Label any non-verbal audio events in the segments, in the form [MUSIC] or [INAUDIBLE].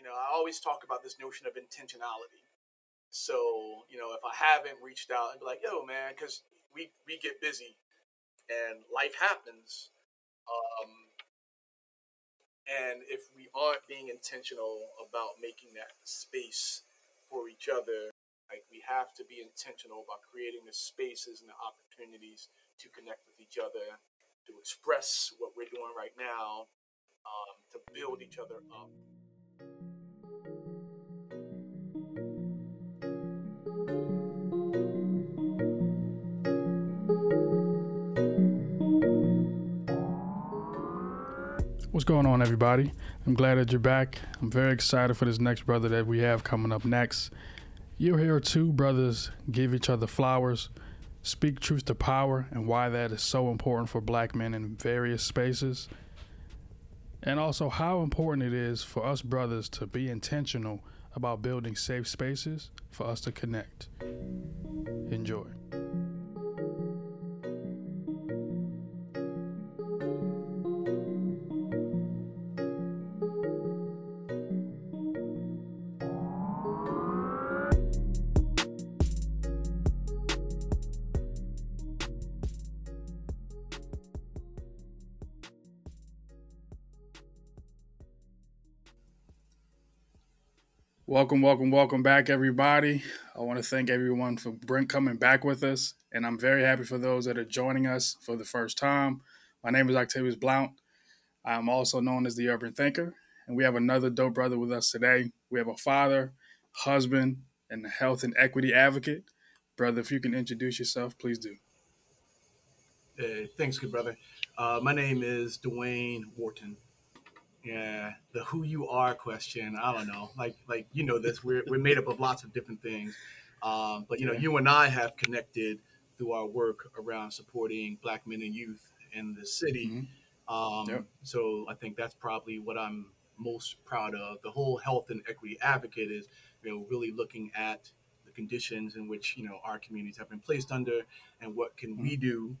you know, I always talk about this notion of intentionality. So, you know, if I haven't reached out and be like, yo, man, because we, we get busy and life happens. Um, and if we aren't being intentional about making that space for each other, like we have to be intentional about creating the spaces and the opportunities to connect with each other, to express what we're doing right now, um, to build each other up. What's going on, everybody? I'm glad that you're back. I'm very excited for this next brother that we have coming up next. You'll hear two brothers give each other flowers, speak truth to power, and why that is so important for black men in various spaces. And also, how important it is for us brothers to be intentional about building safe spaces for us to connect. Enjoy. Welcome, welcome, welcome back, everybody. I want to thank everyone for coming back with us, and I'm very happy for those that are joining us for the first time. My name is Octavius Blount. I'm also known as the Urban Thinker, and we have another dope brother with us today. We have a father, husband, and health and equity advocate. Brother, if you can introduce yourself, please do. Hey, thanks, good brother. Uh, my name is Dwayne Wharton. Yeah, the who you are question. I don't know. Like like you know this. We're we're made up of lots of different things. Um, but you know, you and I have connected through our work around supporting Black men and youth in the city. Mm-hmm. Um, yep. So I think that's probably what I'm most proud of. The whole health and equity advocate is you know really looking at the conditions in which you know our communities have been placed under, and what can mm-hmm. we do,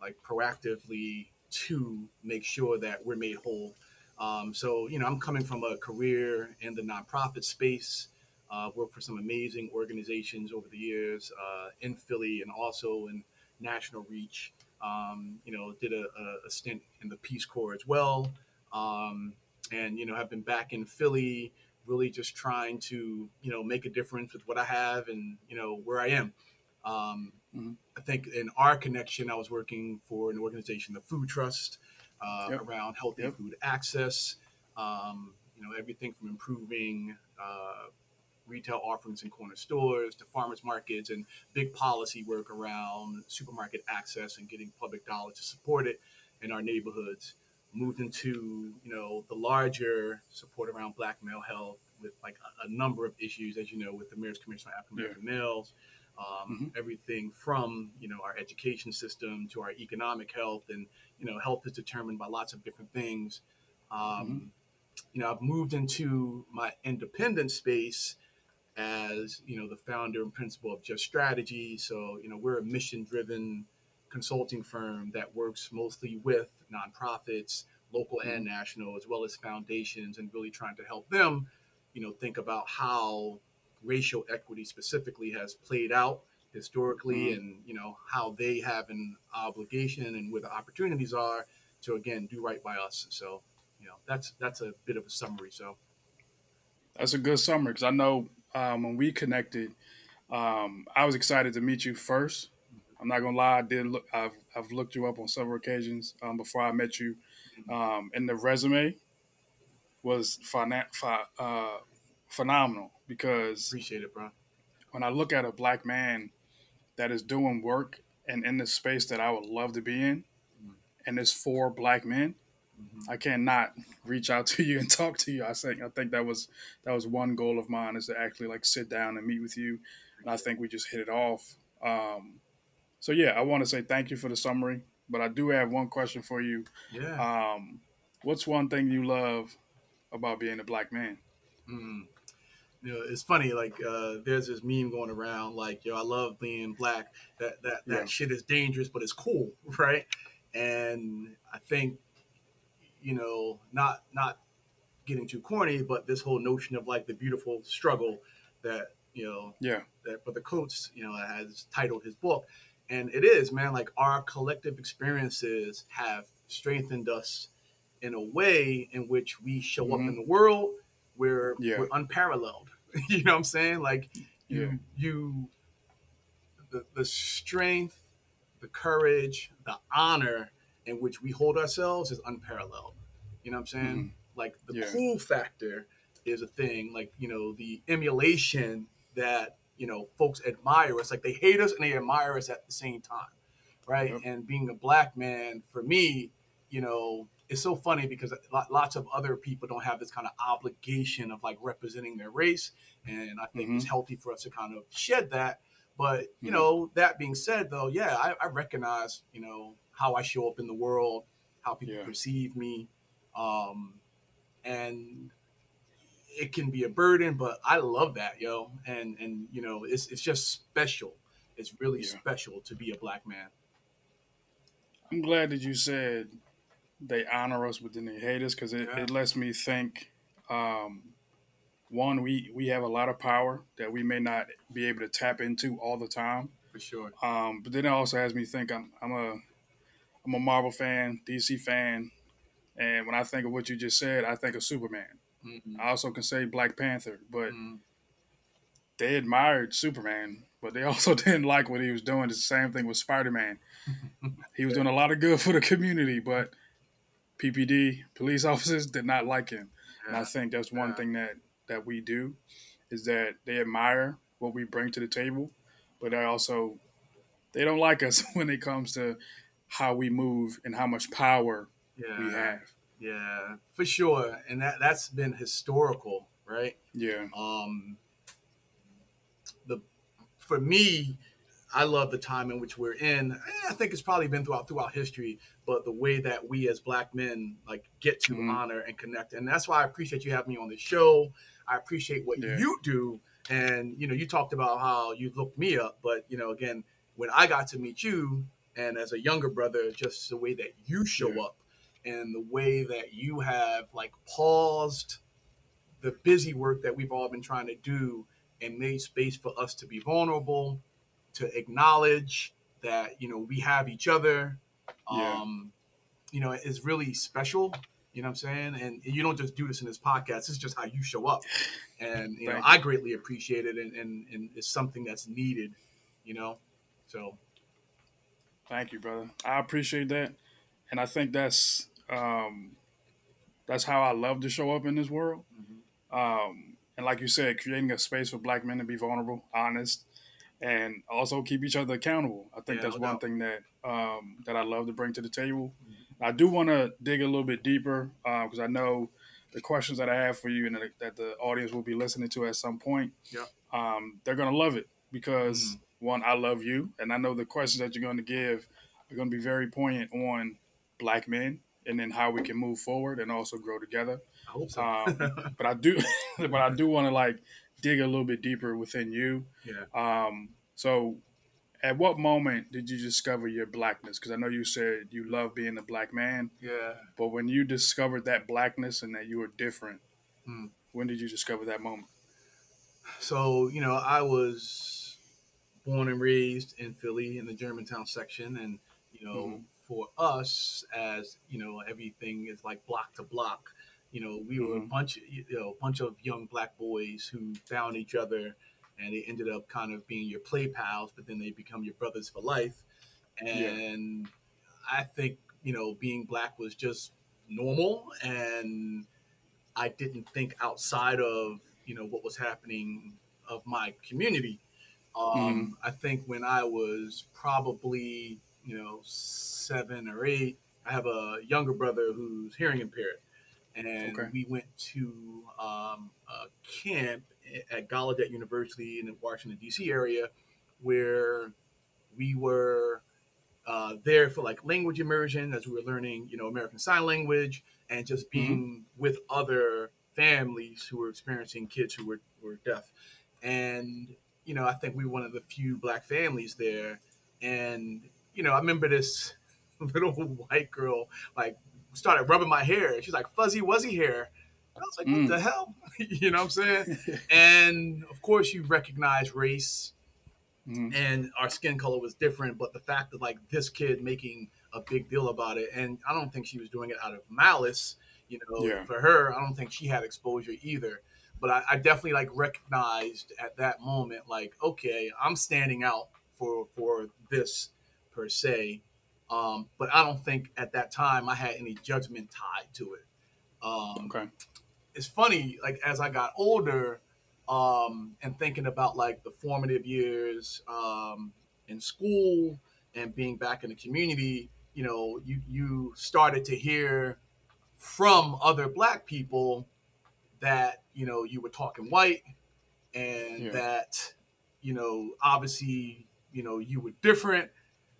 like proactively to make sure that we're made whole um, so, you know, I'm coming from a career in the nonprofit space. Uh, worked for some amazing organizations over the years uh, in Philly and also in national reach. Um, you know, did a, a, stint in the Peace Corps as well. Um, and, you know, have been back in Philly, really just trying to, you know, make a difference with what I have and, you know, where I am. Um, mm-hmm. I think in our connection, I was working for an organization, the Food Trust, uh, yep. around healthy yep. food access. Um, you know, everything from improving uh, retail offerings in corner stores to farmers markets and big policy work around supermarket access and getting public dollars to support it in our neighborhoods. Moved into you know the larger support around Black male health with like a, a number of issues, as you know, with the Mayor's Commission on African American yeah. Males. Um, mm-hmm. everything from you know our education system to our economic health and you know, health is determined by lots of different things. Um, mm-hmm. You know, I've moved into my independent space as you know the founder and principal of Just Strategy. So you know, we're a mission-driven consulting firm that works mostly with nonprofits, local mm-hmm. and national, as well as foundations, and really trying to help them, you know, think about how racial equity specifically has played out historically mm-hmm. and you know how they have an obligation and where the opportunities are to again do right by us. So you know that's that's a bit of a summary. So that's a good summary because i know um, when we connected um, i was excited to meet you first. I'm not gonna lie i did look i've, I've looked you up on several occasions um, before i met you. Um, and the resume was uh, phenomenal because appreciate it bro when i look at a black man that is doing work and in the space that I would love to be in, mm-hmm. and it's for black men, mm-hmm. I cannot reach out to [LAUGHS] you and talk to you. I think I think that was that was one goal of mine is to actually like sit down and meet with you, and I think we just hit it off. Um, so yeah, I want to say thank you for the summary, but I do have one question for you. Yeah. Um, what's one thing you love about being a black man? Mm you know, it's funny. Like, uh, there's this meme going around, like, yo, I love being black. That that that yeah. shit is dangerous, but it's cool, [LAUGHS] right? And I think, you know, not not getting too corny, but this whole notion of like the beautiful struggle that you know Yeah. that Brother Coates, you know, has titled his book. And it is, man, like our collective experiences have strengthened us in a way in which we show up Mhm. in the world where Yeah. we're unparalleled. [LAUGHS] you know what I'm saying? Like you Yeah. you the, the strength, the courage, the honor in which we hold ourselves is unparalleled. You know what I'm saying? Like the Mm-hmm. Yeah. cool factor is a thing. Like, you know, the emulation that, you know, folks admire us. Like they hate us and they admire us at the same time. Right. Yep. And being a black man, for me, you know, it's so funny because lots of other people don't have this kind of obligation of like representing their race. And I think it's healthy for us to kind of shed that. But, you Mhm. know, that being said, though, yeah, I, I recognize, you know, how I show up in the world, how people Yeah. perceive me. Um, and it can be a burden, but I love that, yo. And, and you know, it's, it's just special. It's really Yeah. special to be a black man. I'm glad that you said they honor us, but then they hate us because it, Yeah. it lets me think. Um, one, we we have a lot of power that we may not be able to tap into all the time. For sure. Um, but then it also has me think. I'm I'm a I'm a Marvel fan, DC fan, and when I think of what you just said, I think of Superman. Mhm. I also can say Black Panther, but Mhm. they admired Superman, but they [LAUGHS] also didn't like what he was doing. It's the same thing with Spider Man. [LAUGHS] He was doing a lot of good for the community, but PPD police officers did not like him. And I think that's one Yeah. thing that that we do is that they admire what we bring to the table, but they also they don't like us [LAUGHS] when it comes to how we move and how much power Yeah. we have. Yeah, for sure. And that, that's been historical, right? Yeah. um the for me i love the time in which we're in Eh, i think it's probably been throughout throughout history but the way that we as black men like get to Mhm. honor and connect and that's why i appreciate you having me on the show i appreciate what Yeah. you do and you know you talked about how you looked me up but you know again when i got to meet you and as a younger brother just the way that you show Yeah. up and the way that you have like paused the busy work that we've all been trying to do and made space for us to be vulnerable, to acknowledge that you know we have each other. Yeah. Um, you know, is really special. You know what I'm saying? And you don't just do this in this podcast. It's just how you show up. And you know, I greatly appreciate it and, and, and it's something that's needed, you know. So Thank you, brother. I appreciate that, and I think that's um, that's how I love to show up in this world. Mhm. Um, and like you said, creating a space for Black men to be vulnerable, honest, and also keep each other accountable. I think Yeah, that's no one thing that um, that I love to bring to the table. I do want to dig a little bit deeper because I know the questions that I have for you and that- that the audience will be listening to at some point. Yep. Um, they're gonna love it because Mhm. one, I love you, and I know the questions that you're going to give are going to be very poignant on black men and then how we can move forward and also grow together. I hope so. Um, [LAUGHS] But I do, [LAUGHS] but I do want to like dig a little bit deeper within you. yeah. Um, so, at what moment did you discover your blackness? Because I know you said you love being a black man, Yeah. but when you discovered that blackness and that you were different, Hmm. when did you discover that moment? So, you know, I was born and raised in Philly in the Germantown section. And, you know, Mhm. for us, as, you know, everything is like block to block, you know, we were a Mhm. bunch, you know, a bunch of young black boys who found each other and they ended up kind of being your play pals, but then they become your brothers for life. And I think, you know, being black was just normal. And I didn't think outside of, you know, what was happening of my community. Um, I think when I was probably, you know, seven or eight, I have a younger brother who's hearing impaired. And Okay. we went to um, a camp at Gallaudet University in the Washington, D.C. area where we were uh, there for like language immersion as we were learning, you know, American Sign Language and just being with other families who were experiencing kids who were, were deaf. And, you know, I think we were one of the few black families there. And, you know, I remember this [LAUGHS] little white girl like started rubbing my hair. She's like fuzzy wuzzy hair. I was like, what Mm. the hell? [LAUGHS] you know what I'm saying? [LAUGHS] and of course, you recognize race Mhm. and our skin color was different, but the fact that like this kid making a big deal about it, and I don't think she was doing it out of malice, you know, Yeah. for her, I don't think she had exposure either. But I, I definitely like recognized at that moment, like, okay, I'm standing out for for this per se. Um, but I don't think at that time I had any judgment tied to it. Um, Okay. it's funny like as i got older um and thinking about like the formative years um in school and being back in the community you know you you started to hear from other black people that you know you were talking white and Yeah. that you know obviously you know you were different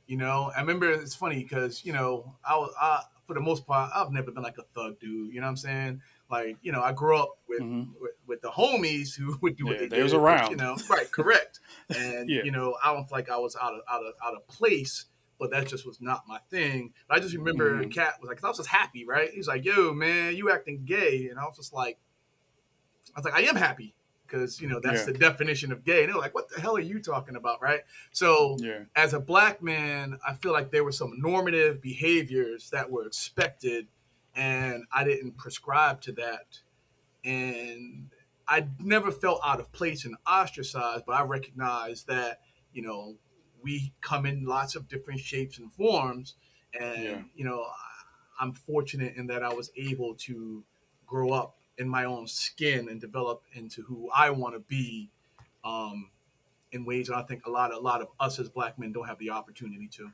you know i remember it's funny because you know i was I, for the most part i've never been like a thug dude you know what i'm saying like you know i grew up with Mhm. with, with the homies who [LAUGHS] would do what Yeah, they they did was around. you know right correct and [LAUGHS] Yeah. you know i don't feel like i was out of out of out of place but that just was not my thing but i just remember Mhm. cat was like 'cause i was just happy right he's like yo man you acting gay and i was just like i was like i am happy because you know that's Yeah. the definition of gay and they're like what the hell are you talking about right so Yeah. as a black man, I feel like there were some normative behaviors that were expected, and I didn't prescribe to that. And I never felt out of place and ostracized, but I recognized that, you know, we come in lots of different shapes and forms. And, Yeah. you know, I'm fortunate in that I was able to grow up in my own skin and develop into who I want to be. Um, in ways that I think a lot of a lot of us as black men don't have the opportunity to.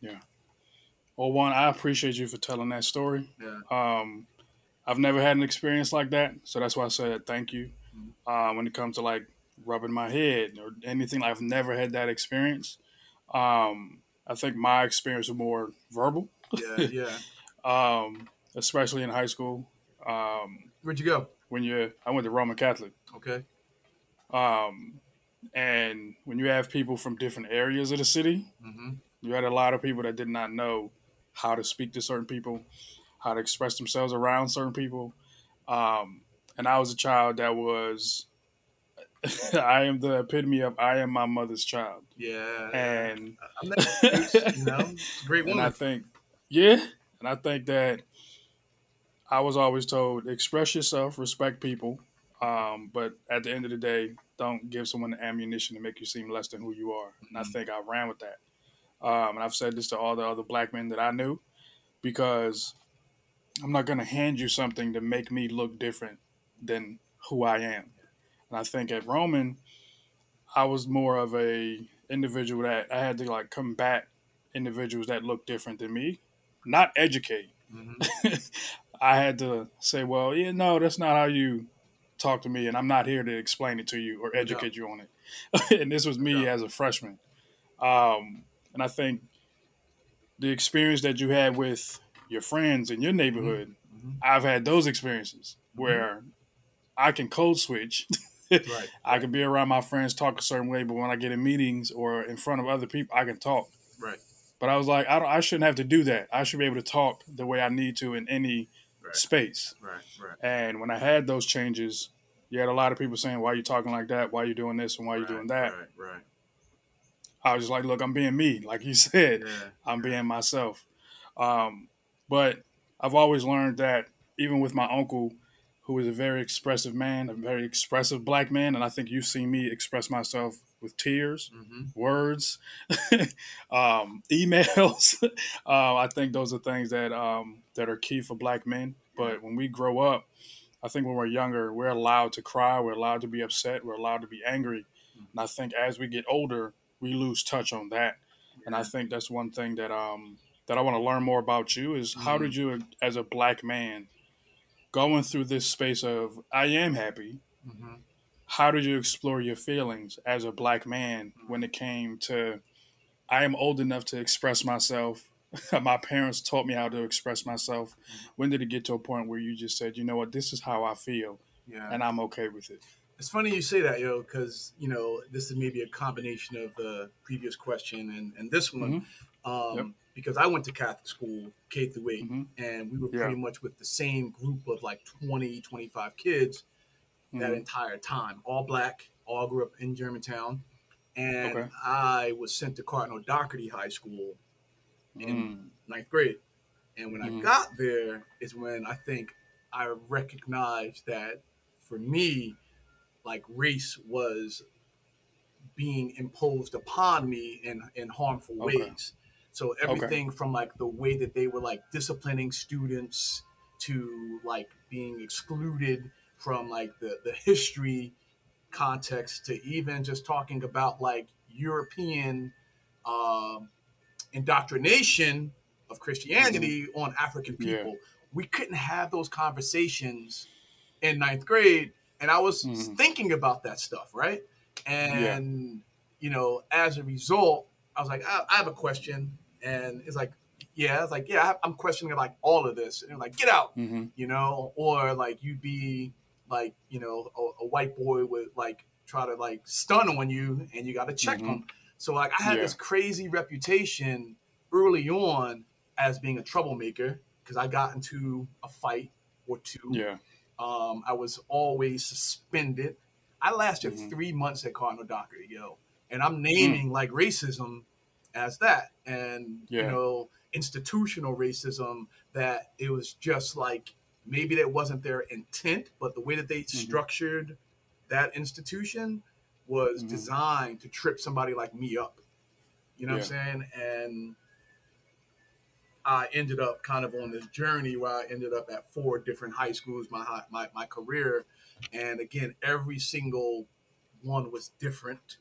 Yeah. Well, one, I appreciate you for telling that story. Yeah. Um, I've never had an experience like that, so that's why I said thank you. Mhm. Uh, when it comes to like rubbing my head or anything, I've never had that experience. Um, I think my experience was more verbal, Yeah, yeah. [LAUGHS] um, especially in high school. Um, Where'd you go? when you, I went to Roman Catholic, Okay. um, and when you have people from different areas of the city, Mm-hmm. You had a lot of people that did not know how to speak to certain people, how to express themselves around certain people. Um, and I was a child that was, [LAUGHS] I am the epitome of I am my mother's child. Yeah. And, I'm not [LAUGHS] you know, great and I think, yeah, and I think that I was always told express yourself, respect people, um, but at the end of the day, don't give someone the ammunition to make you seem less than who you are. And I Mhm. think I ran with that. Um, and I've said this to all the other black men that I knew because I'm not going to hand you something to make me look different than who I am. And I think at Roman, I was more of a individual that I had to like combat individuals that look different than me, not educate. Mhm. [LAUGHS] I had to say, well, yeah, no, that's not how you talk to me, and I'm not here to explain it to you or educate you on it. [LAUGHS] and this was me Yeah. as a freshman. Um, and I think the experience that you had with your friends in your neighborhood, Mhm. I've had those experiences where I can code switch. [LAUGHS] Right. I can be around my friends, talk a certain way, but when I get in meetings or in front of other people, I can talk. Right. But I was like, I, don't, I shouldn't have to do that. I should be able to talk the way I need to in any Right. space. Right. Right. And when I had those changes, you had a lot of people saying, "Why are you talking like that? Why are you doing this and why are you doing that?" Right. Right. I was just like, "Look, I'm being me, [LAUGHS] like you said. Yeah. I'm being myself." Um, but I've always learned that even with my uncle, who is a very expressive man, a very expressive black man, and I think you've seen me express myself with tears, Mm-hmm. words, [LAUGHS] um, emails. [LAUGHS] uh, I think those are things that um, that are key for black men. But when we grow up, I think when we're younger, we're allowed to cry, we're allowed to be upset, we're allowed to be angry. And I think as we get older, we lose touch on that. And I think that's one thing that um, that I want to learn more about you is how Mhm. did you, as a black man, going through this space of I am happy, Mm-hmm. how did you explore your feelings as a black man when it came to I am old enough to express myself. [LAUGHS] My parents taught me how to express myself. When did it get to a point where you just said, you know what, this is how I feel Yeah. and I'm okay with it? It's funny you say that, yo, because you know this is maybe a combination of the previous question and, and this one. Um, Yep. because I went to Catholic school K through 8 Mhm. and we were Yeah. pretty much with the same group of like 20, 25 kids that Mhm. entire time, all black, all grew up in Germantown. And Okay. I was sent to Cardinal Dougherty High School in Mm. ninth grade. And when Mhm. I got there is when I think I recognized that for me, like race was being imposed upon me in, in harmful Okay. ways. So everything from like the way that they were like disciplining students to like being excluded from like the, the history context to even just talking about like European um, indoctrination of Christianity on African Yeah. people. We couldn't have those conversations in ninth grade. And I was Mhm. thinking about that stuff, right? And, you know, as a result, I was like, I, I have a question. And it's like, yeah, it's like, yeah, I'm questioning like all of this. And they're like, get out Mhm. you know, or like you'd be like, you know, a, a white boy would like try to like stun on you and you got to check them. So like I had Yeah. this crazy reputation early on as being a troublemaker because I got into a fight or two. Yeah. Um, I was always suspended. I lasted Mhm. three months at Cardinal Dougherty, yo, and I'm Mm. naming like racism as that, and you know, institutional racism that it was just like maybe that wasn't their intent, but the way that they Mm-hmm. structured that institution was Mhm. designed to trip somebody like me up. You know what I'm saying? And I ended up kind of on this journey where I ended up at four different high schools my my my career, and again every single one was different,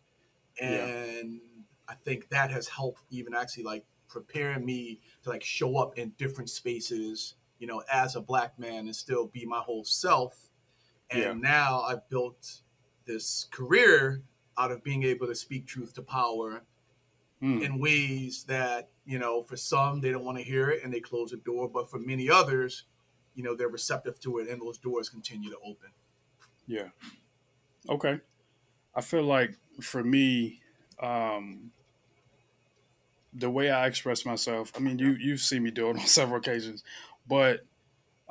Yeah. and I think that has helped even actually like prepare me to like show up in different spaces, you know, as a black man and still be my whole self. And Yeah. now I've built this career out of being able to speak truth to power Mm. in ways that you know for some they don't want to hear it and they close the door but for many others you know they're receptive to it and those doors continue to open Yeah. Okay. I feel like for me, um, the way I express myself, I mean, you you've seen me do it [LAUGHS] on several occasions, but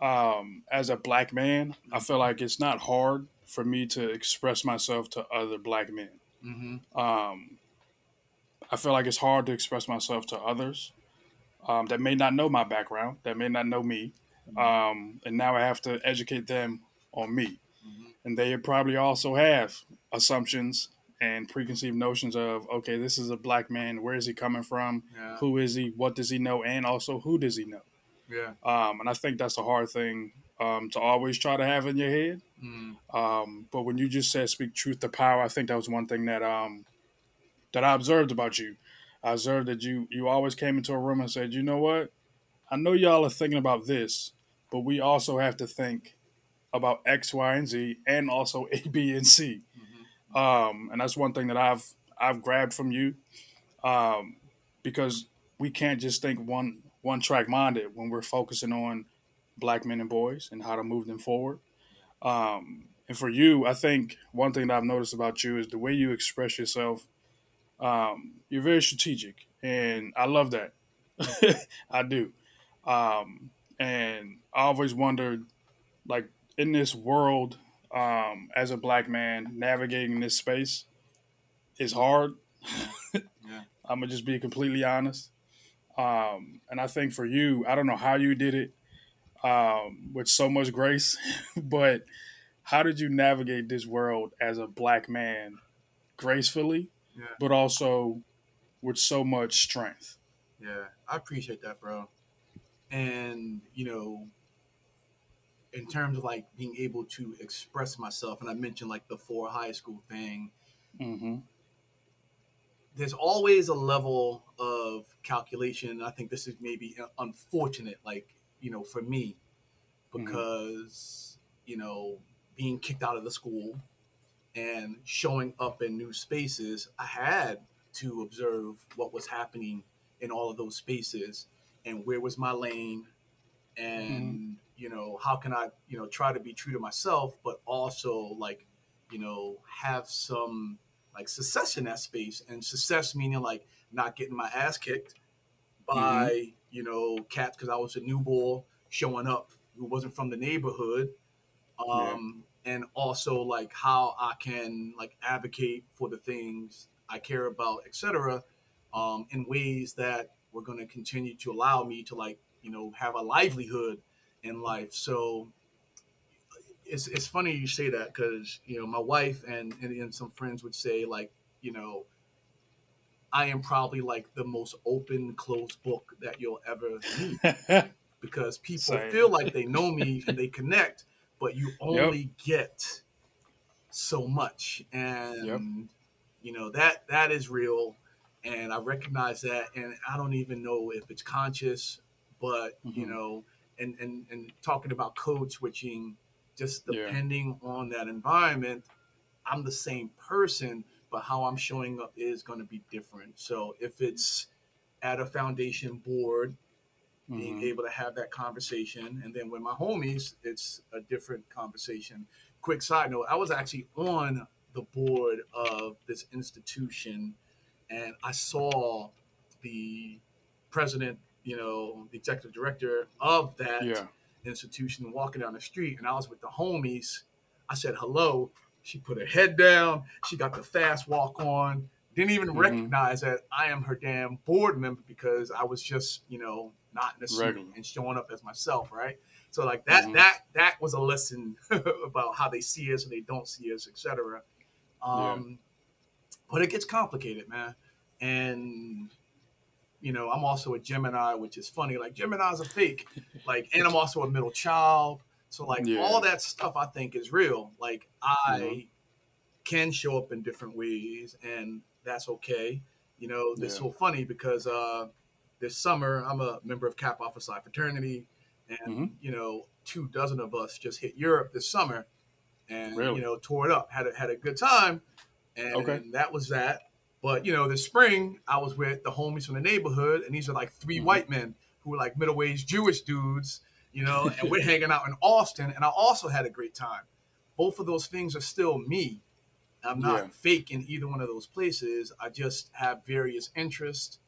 um, as a black man, I feel like it's not hard for me to express myself to other black men. mm-hmm. Um, I feel like it's hard to express myself to others um, that may not know my background, that may not know me, um, and now I have to educate them on me Mm-hmm. and they probably also have assumptions and preconceived notions of okay this is a black man where is he coming from yeah who is he what does he know and also who does he know yeah um, and i think that's a hard thing um, to always try to have in your head mm um, but when you just said speak truth to power i think that was one thing that um, that i observed about you i observed that you you always came into a room and said you know what i know y'all are thinking about this but we also have to think about X, Y, and Z, and also [LAUGHS] A, B, and C. Mhm. Um, and that's one thing that I've I've grabbed from you, um, because we can't just think one one track minded when we're focusing on black men and boys and how to move them forward. Um, and for you, I think one thing that I've noticed about you is the way you express yourself. Um, you're very strategic, and I love that. [LAUGHS] I do. Um, and I always wondered, like in this world, um, as a black man navigating this space is hard. [LAUGHS] Yeah. I'm gonna just be completely honest. Um, and I think for you, I don't know how you did it um, with so much grace, [LAUGHS] but how did you navigate this world as a black man gracefully, Yeah. but also with so much strength? yeah i appreciate that bro and you know in terms of like being able to express myself and i mentioned like the four high school thing Mm-hmm. there's always a level of calculation. I think this is maybe unfortunate, like, you know, for me, Mhm. because, you know, being kicked out of the school and showing up in new spaces, I had to observe what was happening in all of those spaces and where was my lane and, you know, how can I, you know, try to be true to myself, but also like, you know, have some like success in that space and success meaning like not getting my ass kicked by mm-hmm. You know cats because I was a new bull showing up who wasn't from the neighborhood, um, yeah. and also like how I can like advocate for the things I care about, etc., um, in ways that were going to continue to allow me to like you know have a livelihood in life. So it's it's funny you say that because you know my wife and, and and some friends would say like you know I am probably like the most open closed book that you'll ever meet [LAUGHS] because people Same. feel like they know me and they connect, but you only yep. get so much and yep. you know that that is real and I recognize that and I don't even know if it's conscious but mm-hmm. you know and, and and talking about code switching just depending yeah. on that environment, I'm the same person, but how I'm showing up is going to be different. So if it's at a foundation board, mm-hmm. being able to have that conversation, and then with my homies, it's a different conversation. Quick side note: I was actually on the board of this institution, and I saw the president, you know, the executive director of that. Yeah institution walking down the street, and I was with the homies. I said hello. She put her head down. She got the fast walk on. Didn't even mm-hmm. recognize that I am her damn board member because I was just, you know, not in a suit and showing up as myself, right? So like that, mm-hmm. that, that was a lesson [LAUGHS] about how they see us and they don't see us, etc. Um, yeah. But it gets complicated, man. And you know, I'm also a Gemini, which is funny. Like Gemini's a fake. Like, and I'm also a middle child. So like yeah. all that stuff I think is real. Like I mm-hmm. can show up in different ways and that's okay. You know, it's yeah. so funny because uh this summer I'm a member of Kappa Alpha Psi fraternity and mm-hmm. you know, two dozen of us just hit Europe this summer and really? you know, tore it up, had a had a good time. And okay. that was that. But you know, this spring I was with the homies from the neighborhood, and these are like 3 mm-hmm. white men who were like middle-aged Jewish dudes, you know, and we're hanging out in Austin, and I also had a great time. Both of those things are still me. I'm not yeah. fake in either one of those places. I just have various interests.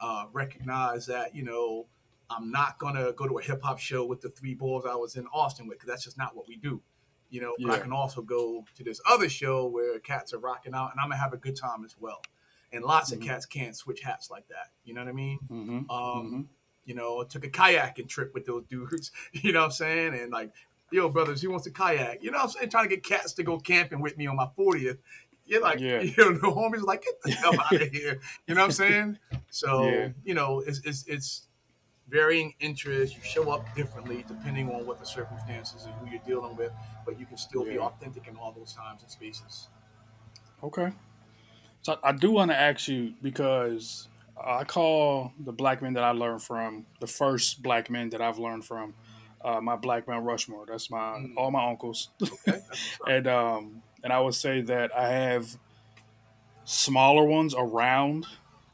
Uh, recognize that you know I'm not gonna go to a hip hop show with the three balls I was in Austin with because that's just not what we do. You know, yeah. but I can also go to this other show where cats are rocking out, and I'm gonna have a good time as well and lots mm-hmm. of cats can't switch hats like that. You know what I mean? Mm-hmm. Um, mm-hmm. You know, took a kayaking trip with those dudes. [LAUGHS] You know what I'm saying? And like, yo, brothers, he wants to kayak? You know what I'm saying? Trying to get cats to go camping with me on my 40th. You're like, yeah. [LAUGHS] you know, the homies like, get the [LAUGHS] hell out of here. You know what I'm saying? So, yeah. you know, it's, it's, it's varying interests. You show up differently depending on what the circumstances and who you're dealing with, but you can still yeah. be authentic in all those times and spaces. Okay. So I do want to ask you because I call the black men that I learned from the first black men that I've learned from. Uh, my black man Rushmore. That's my mm. all my uncles, okay. [LAUGHS] and um, and I would say that I have smaller ones around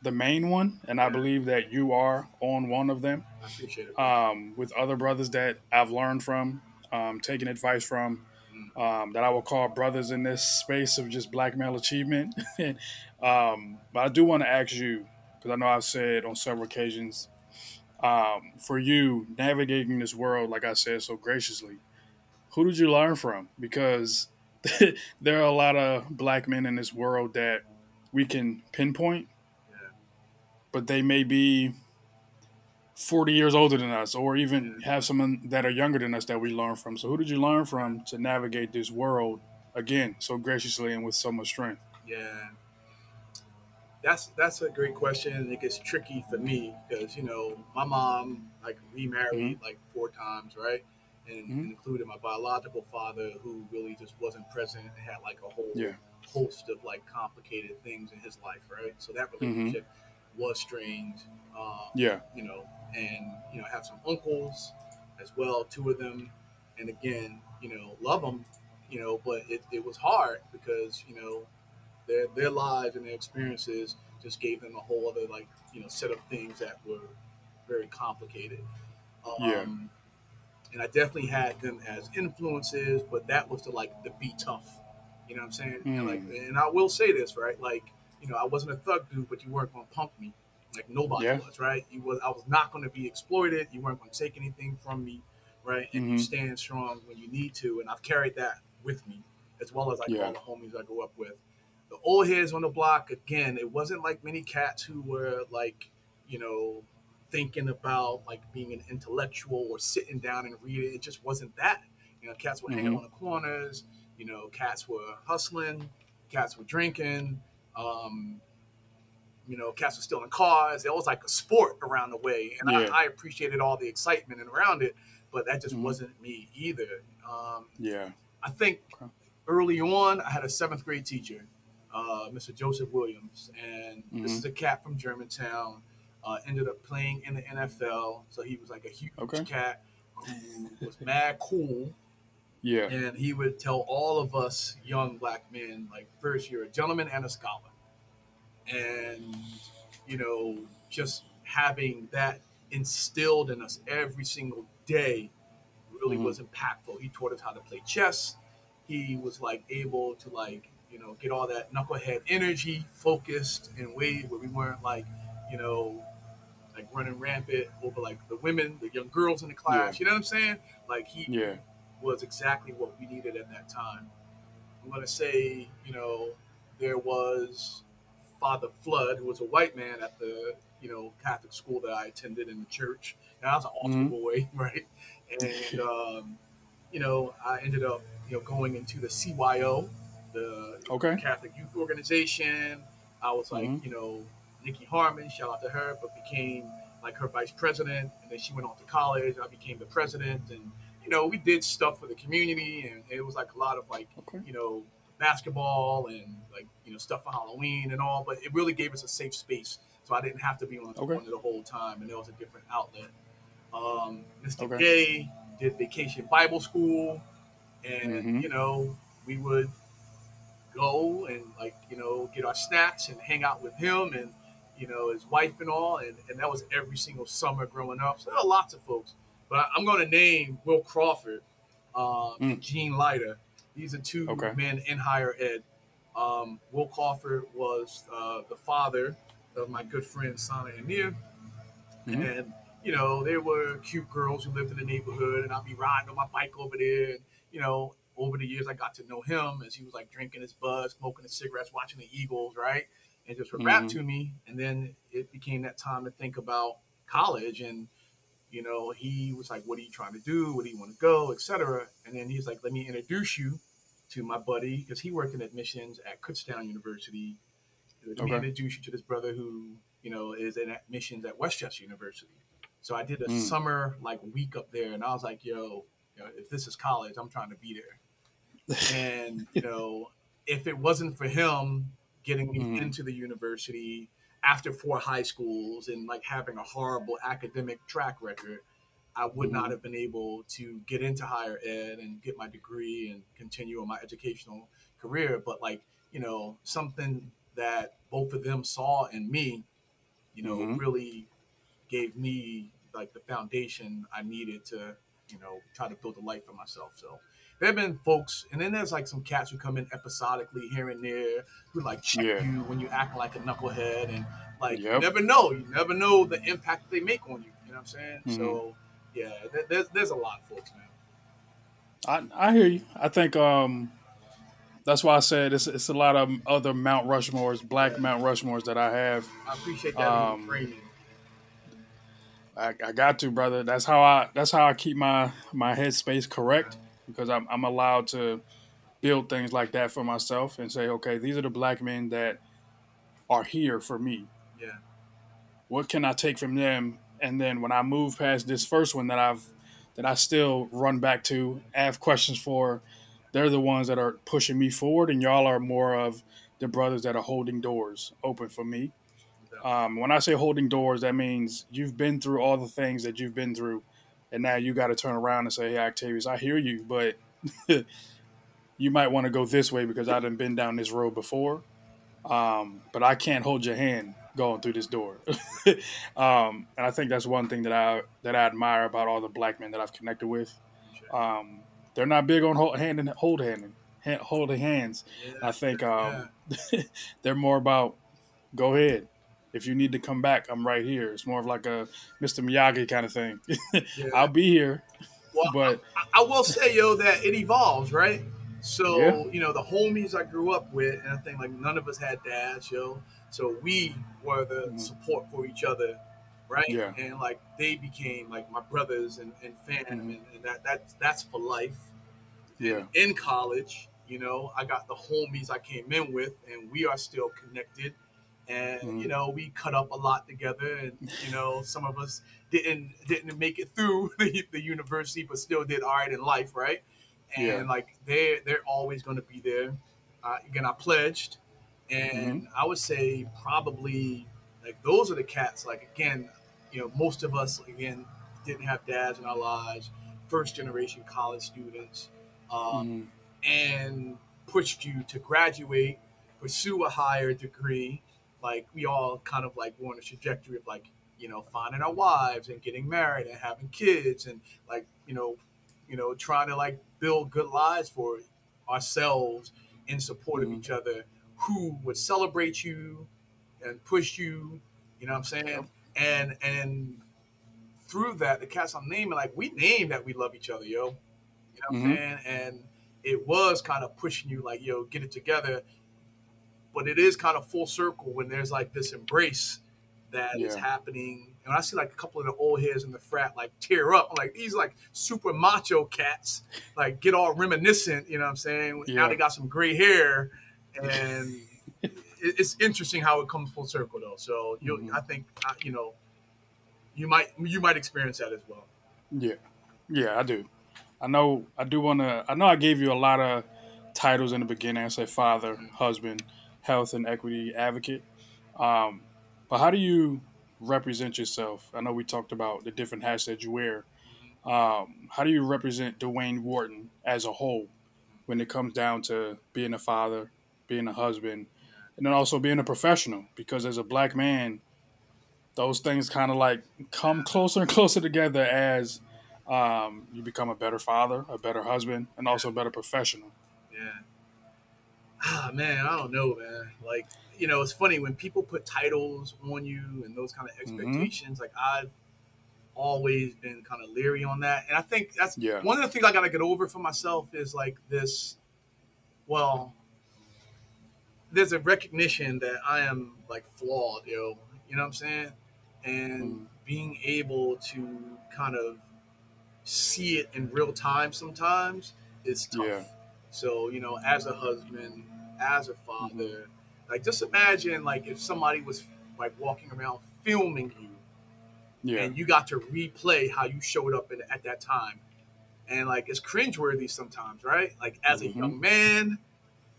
the main one, and I believe that you are on one of them. I appreciate it. Um, with other brothers that I've learned from, um, taking advice from, um, that I will call brothers in this space of just black male achievement. [LAUGHS] um, but I do want to ask you, because I know I've said on several occasions, um, for you navigating this world, like I said so graciously, who did you learn from? Because [LAUGHS] there are a lot of black men in this world that we can pinpoint, yeah. but they may be 40 years older than us or even have someone that are younger than us that we learn from so who did you learn from to navigate this world again so graciously and with so much strength yeah that's that's a great question it gets tricky for me because you know my mom like remarried mm-hmm. like four times right and mm-hmm. included my biological father who really just wasn't present and had like a whole yeah. host of like complicated things in his life right so that mm-hmm. relationship mm-hmm. was strained um, yeah you know and you know have some uncles as well, two of them, and again, you know, love them, you know, but it, it was hard because you know their their lives and their experiences just gave them a whole other like you know set of things that were very complicated. Um, yeah. And I definitely had them as influences, but that was to like the be tough. You know what I'm saying? Mm. And like, hmm. and I will say this, right? Like, you know, I wasn't a thug dude, but you weren't gonna punk me like nobody Yeah. was, right? You was I was not going to be exploited. You weren't going to take anything from me, right? And you Mhm. stand strong when you need to, and I've carried that with me as well as like Yeah. all the homies I grew up with. The old heads on the block, again, it wasn't like many cats who were like, you know, thinking about like being an intellectual or sitting down and reading. It just wasn't that. You know, cats were hanging Mhm. on the corners. You know, cats were hustling. Cats were drinking. Um, you know, cats were stealing cars. It was like a sport around the way, and Yeah. I, I appreciated all the excitement and around it. But that just Mhm. wasn't me either. Um, Yeah. I think early on, I had a seventh grade teacher, uh, Mr. Joseph Williams, and this Mhm. is a cat from Germantown. Uh, ended up playing in the NFL, so he was like a huge Okay. cat who was mad cool, Yeah. and he would tell all of us young black men, like, first you're a gentleman and a scholar, and you know, just having that instilled in us every single day really Mhm. was impactful. He taught us how to play chess. He was like able to like you know get all that knucklehead energy focused in ways where we weren't like you know like running rampant over like the women, the young girls in the class. You know what I'm saying? Like he Yeah. was exactly what we needed at that time. I'm gonna say, you know, there was Father Flood, who was a white man at the, you know, Catholic school that I attended in the church. And I was an altar Mhm. boy, [LAUGHS] right? And [LAUGHS] um, you know, I ended up, you know, going into the CYO, the Okay. Catholic Youth Organization. I was like, Mhm. you know, Nikki Harmon, shout out to her, but became like her vice president. And then she went off to college. I became the president. And, you know, we did stuff for the community. And it was like a lot of like, Okay. you know, basketball and like, you know, stuff for Halloween and all. But it really gave us a safe space. So I didn't have to be on the Okay. the whole time. And there was a different outlet. Um, Mr. Okay. Gay did vacation Bible school. And, Mhm. you know, we would go and like you know get our snacks and hang out with him and you know his wife and all and, and that was every single summer growing up so there are lots of folks but i'm going to name will crawford um, Mm. gene leiter these are two Okay. men in higher ed um, will crawford was uh, the father of my good friend sana amir Mhm. and you know there were cute girls who lived in the neighborhood and i'd be riding on my bike over there and you know over the years i got to know him as he was like drinking his bud smoking his cigarettes watching the eagles right? And just would rap to me. And then it became that time to think about college and you know he was like what are you trying to do? What do you want to go etc and then he's like let me introduce you to my buddy because he worked in admissions at kutztown university. Let me introduce you to this brother who you know is in admissions at westchester university. So I did a Mm. summer like week up there, and I was like, "Yo, you know, if this is college, I'm trying to be there." And you know, if it wasn't for him getting me Mhm. into the university after four high schools and like having a horrible academic track record, I would not Mhm. have been able to get into higher ed and get my degree and continue on my educational career. But like, you know, something that both of them saw in me, you know, Mhm. really gave me like the foundation I needed to, you know, try to build a life for myself. So there have been folks, and then there's like some cats who come in episodically here and there who like check Yeah. you when you act like a knucklehead, and like you never know, you never know the impact they make on you. You know what I'm saying? Mhm. So yeah, there, there's there's a lot, folks, man. I, I hear you. I think um, that's why I said it's, it's a lot of other Mount Rushmores, black Yeah. Mount Rushmores that I have. I appreciate that Um. I, I got to, brother. That's how I that's how I keep my my headspace correct because I'm I'm allowed to build things like that for myself and say, okay, these are the black men that are here for me. Yeah. What can I take from them? And then when I move past this first one that I've that I still run back to, have questions for. They're the ones that are pushing me forward, and y'all are more of the brothers that are holding doors open for me. Um, when I say holding doors, that means you've been through all the things that you've been through, and now you got to turn around and say, "Hey, Octavius, I hear you, but [LAUGHS] you might want to go this way because I done been down this road before, um, but I can't hold your hand going through this door." [LAUGHS] um, and I think that's one thing that I that I admire about all the black men that I've connected with. Um, they're not big on hold, hand and hold handing, hand, holding hands. Yeah. I think um, Yeah. [LAUGHS] they're more about go ahead. If you need to come back, I'm right here. It's more of like a Mr. Miyagi kind of thing. [LAUGHS] Yeah. I'll be here. Well, but I, I, will say, yo, that it evolves, right? So, yeah. you know, the homies I grew up with, and I think like none of us had dads, yo. So we were the mm-hmm. support for each other, right? Yeah. And like they became like my brothers and, and fam, mm-hmm. and, and that that's that's for life. Yeah. In college, you know, I got the homies I came in with, and we are still connected. And mm-hmm. you know, we cut up a lot together, and you know, some of us didn't didn't make it through [LAUGHS] the, the university, but still did all right in life, right? And yeah. like they they're always going to be there. Uh, again, I pledged, and mm-hmm. I would say probably like those are the cats. Like again, you know, most of us again didn't have dads in our lives, first generation college students. Um, mm-hmm and pushed you to graduate, pursue a higher degree. Like we all kind of like were on a trajectory of like, you know, finding our wives and getting married and having kids and like, you know, you know, trying to like build good lives for ourselves in support mm-hmm. of each other who would celebrate you and push you, you know what I'm saying? And and through that, the cats I'm naming, like we name that we love each other, yo. You know what mm-hmm. I'm saying? And it was kind of pushing you like, yo, get it together. But it is kind of full circle when there's like this embrace that yeah. is happening. And I see like a couple of the old heads in the frat like tear up. I'm like, these like super macho cats, like get all reminiscent, you know what I'm saying? Yeah. Now they got some gray hair. [LAUGHS] And it's interesting how it comes full circle though. So you mm-hmm. I think, uh, you know, you might you might experience that as well. Yeah, yeah, I do. I know I do want to. I know I gave you a lot of titles in the beginning. I said father, husband, health and equity advocate. Um, but how do you represent yourself? I know we talked about the different hats that you wear. Um, how do you represent Dwayne Wharton as a whole when it comes down to being a father, being a husband, and then also being a professional? Because as a black man, those things kind of like come closer and [LAUGHS] closer together as um, you become a better father, a better husband, and also a better professional. Yeah. Ah, man, I don't know, man. Like, you know, it's funny when people put titles on you and those kind of mm-hmm. expectations. Mm-hmm. Like, I've always been kind of leery on that, and I think that's yeah. one of the things I got to get over for myself is like this. Well, there's a recognition that I am like flawed, yo. You know what I'm saying? And mm-hmm. being able to kind of see it in real time sometimes is tough. Yeah. So, you know, as a husband, as a father, like just imagine like if somebody was like walking around filming you yeah. and you got to replay how you showed up in, at that time. And like it's cringeworthy sometimes, right? Like as mm-hmm. a young man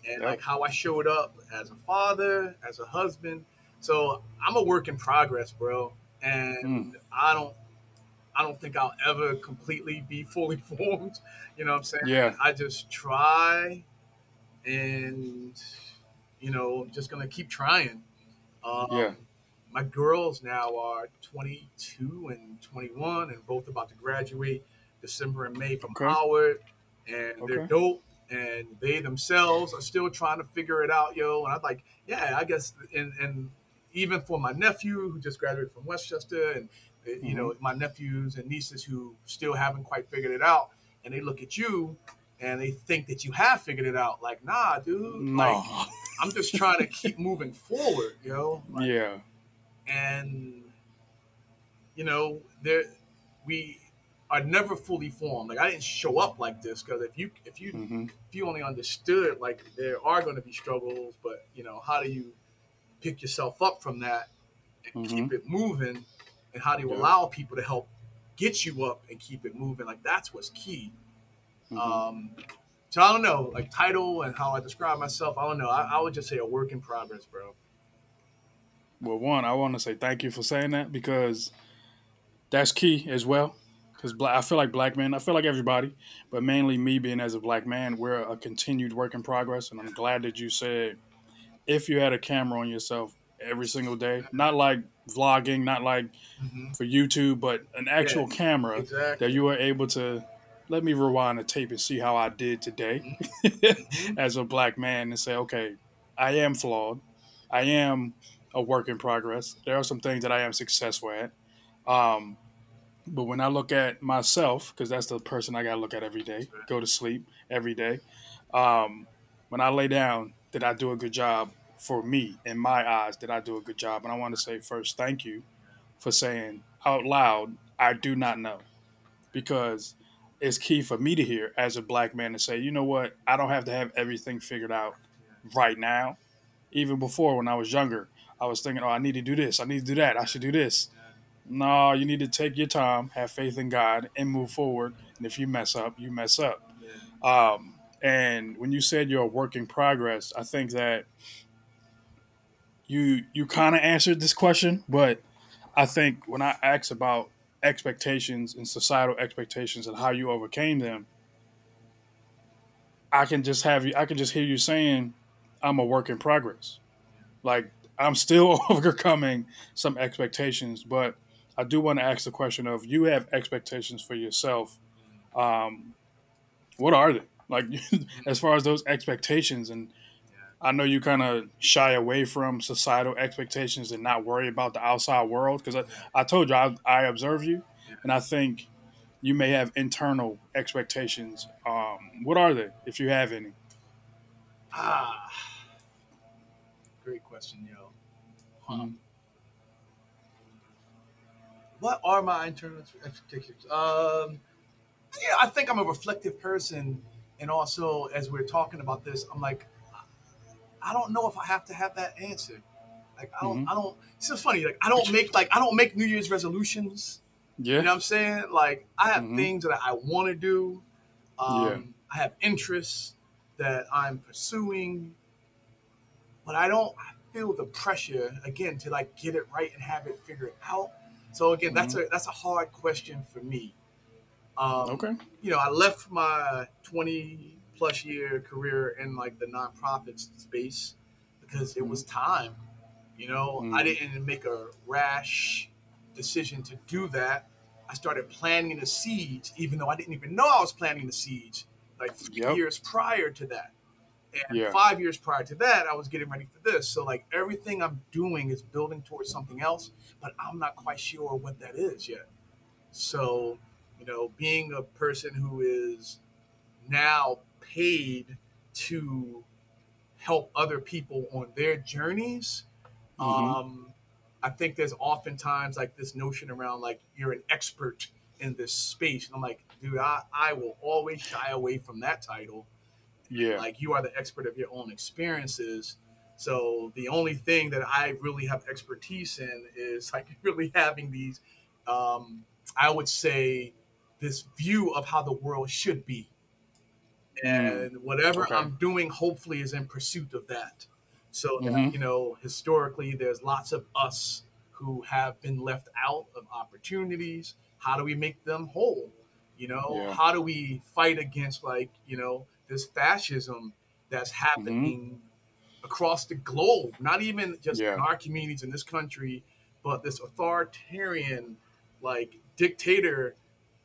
and yep. like how I showed up as a father, as a husband. So I'm a work in progress, bro. And mm. I don't I don't think I'll ever completely be [LAUGHS] fully formed. You know what I'm saying? Yeah. I just try and, you know, I'm just to keep trying. Um, yeah. My girls now are 22 and 21 and both about to graduate December and May from okay. Howard. And okay. they're dope. And they themselves are still trying to figure it out, yo. And I'm like, yeah, I guess, and, and even for my nephew who just graduated from Westchester and mm-hmm. you know, mm-hmm. my nephews and nieces who still haven't quite figured it out, and they look at you and they think that you have figured it out. Like, nah, dude. No. Like, [LAUGHS] I'm just trying to keep moving forward, you know. Like, yeah. And you know, there we are never fully formed. Like I didn't show up like this because if you if you mm-hmm. if you only understood like there are going to be struggles, but you know how do you pick yourself up from that and mm-hmm. keep it moving and how do you yeah. allow people to help get you up and keep it moving like that's what's key mm-hmm. um, so i don't know like title and how i describe myself i don't know I, I, would just say a work in progress bro well one i want to say thank you for saying that because that's key as well because i feel like black men i feel like everybody but mainly me being as a black man we're a continued work in progress and i'm glad that you said if you had a camera on yourself every single day not like vlogging, not like mm-hmm. for YouTube, but an actual yeah, camera exactly. that you are able to let me rewind the tape and see how I did today mm-hmm. [LAUGHS] as a black man and say, okay, I am flawed. I am a work in progress. There are some things that I am successful at. Um, but when I look at myself, because that's the person I got to look at every day, go to sleep every day. Um, when I lay down, did I do a good job for me in my eyes? Did I do a good job? And I want to say first, thank you for saying out loud, I do not know. Because it's key for me to hear as a black man to say, you know what, I don't have to have everything figured out right now. Even before when I was younger, I was thinking, oh, I need to do this, I need to do that, I should do this. No, you need to take your time, have faith in God, and move forward. And if you mess up, you mess up. Um, and when you said you're a work in progress, I think that you you kind of answered this question, but I think when I asked about expectations and societal expectations and how you overcame them, I can just have you. I can just hear you saying, "I'm a work in progress." Like I'm still [LAUGHS] overcoming some expectations, but I do want to ask the question of you have expectations for yourself. Um, what are they? Like [LAUGHS] as far as those expectations, and I know you kind of shy away from societal expectations and not worry about the outside world because I, I told you I, I observe you, and I think you may have internal expectations. Um, what are they, if you have any? Ah, great question, yo. Huh. Mm-hmm what are my internal expectations? Um, yeah, I think I'm a reflective person, and also as we're talking about this, I'm like, I don't know if I have to have that answer. Like I don't, mm-hmm. I don't. It's just funny. Like I don't make like I don't make New Year's resolutions. Yeah, you know what I'm saying. Like I have mm-hmm. things that I want to do. Um, yeah. I have interests that I'm pursuing, but I don't feel the pressure again to like get it right and have it figured out. So again, mm-hmm. that's a that's a hard question for me. Um, okay. You know, I left my 20 plus year career in like the nonprofit space because it mm-hmm. was time. You know, mm-hmm. I didn't make a rash decision to do that. I started planting the seeds, even though I didn't even know I was planting the seeds, like three yep. years prior to that. And yeah. five years prior to that, I was getting ready for this. So like everything I'm doing is building towards something else, but I'm not quite sure what that is yet. So, you know, being a person who is now paid to help other people on their journeys, mm-hmm. um, I think there's oftentimes like this notion around like you're an expert in this space. And I'm like, dude, I, I will always shy away from that title yeah. Like you are the expert of your own experiences. So the only thing that I really have expertise in is [LAUGHS] like really having these, um, I would say, this view of how the world should be. And whatever okay. I'm doing, hopefully, is in pursuit of that. So, mm-hmm. you know, historically, there's lots of us who have been left out of opportunities. How do we make them whole? You know, yeah. how do we fight against, like, you know, this fascism that's mm-hmm. happening mm-hmm. across the globe, not even just yeah. in our communities in this country, but this authoritarian, like dictator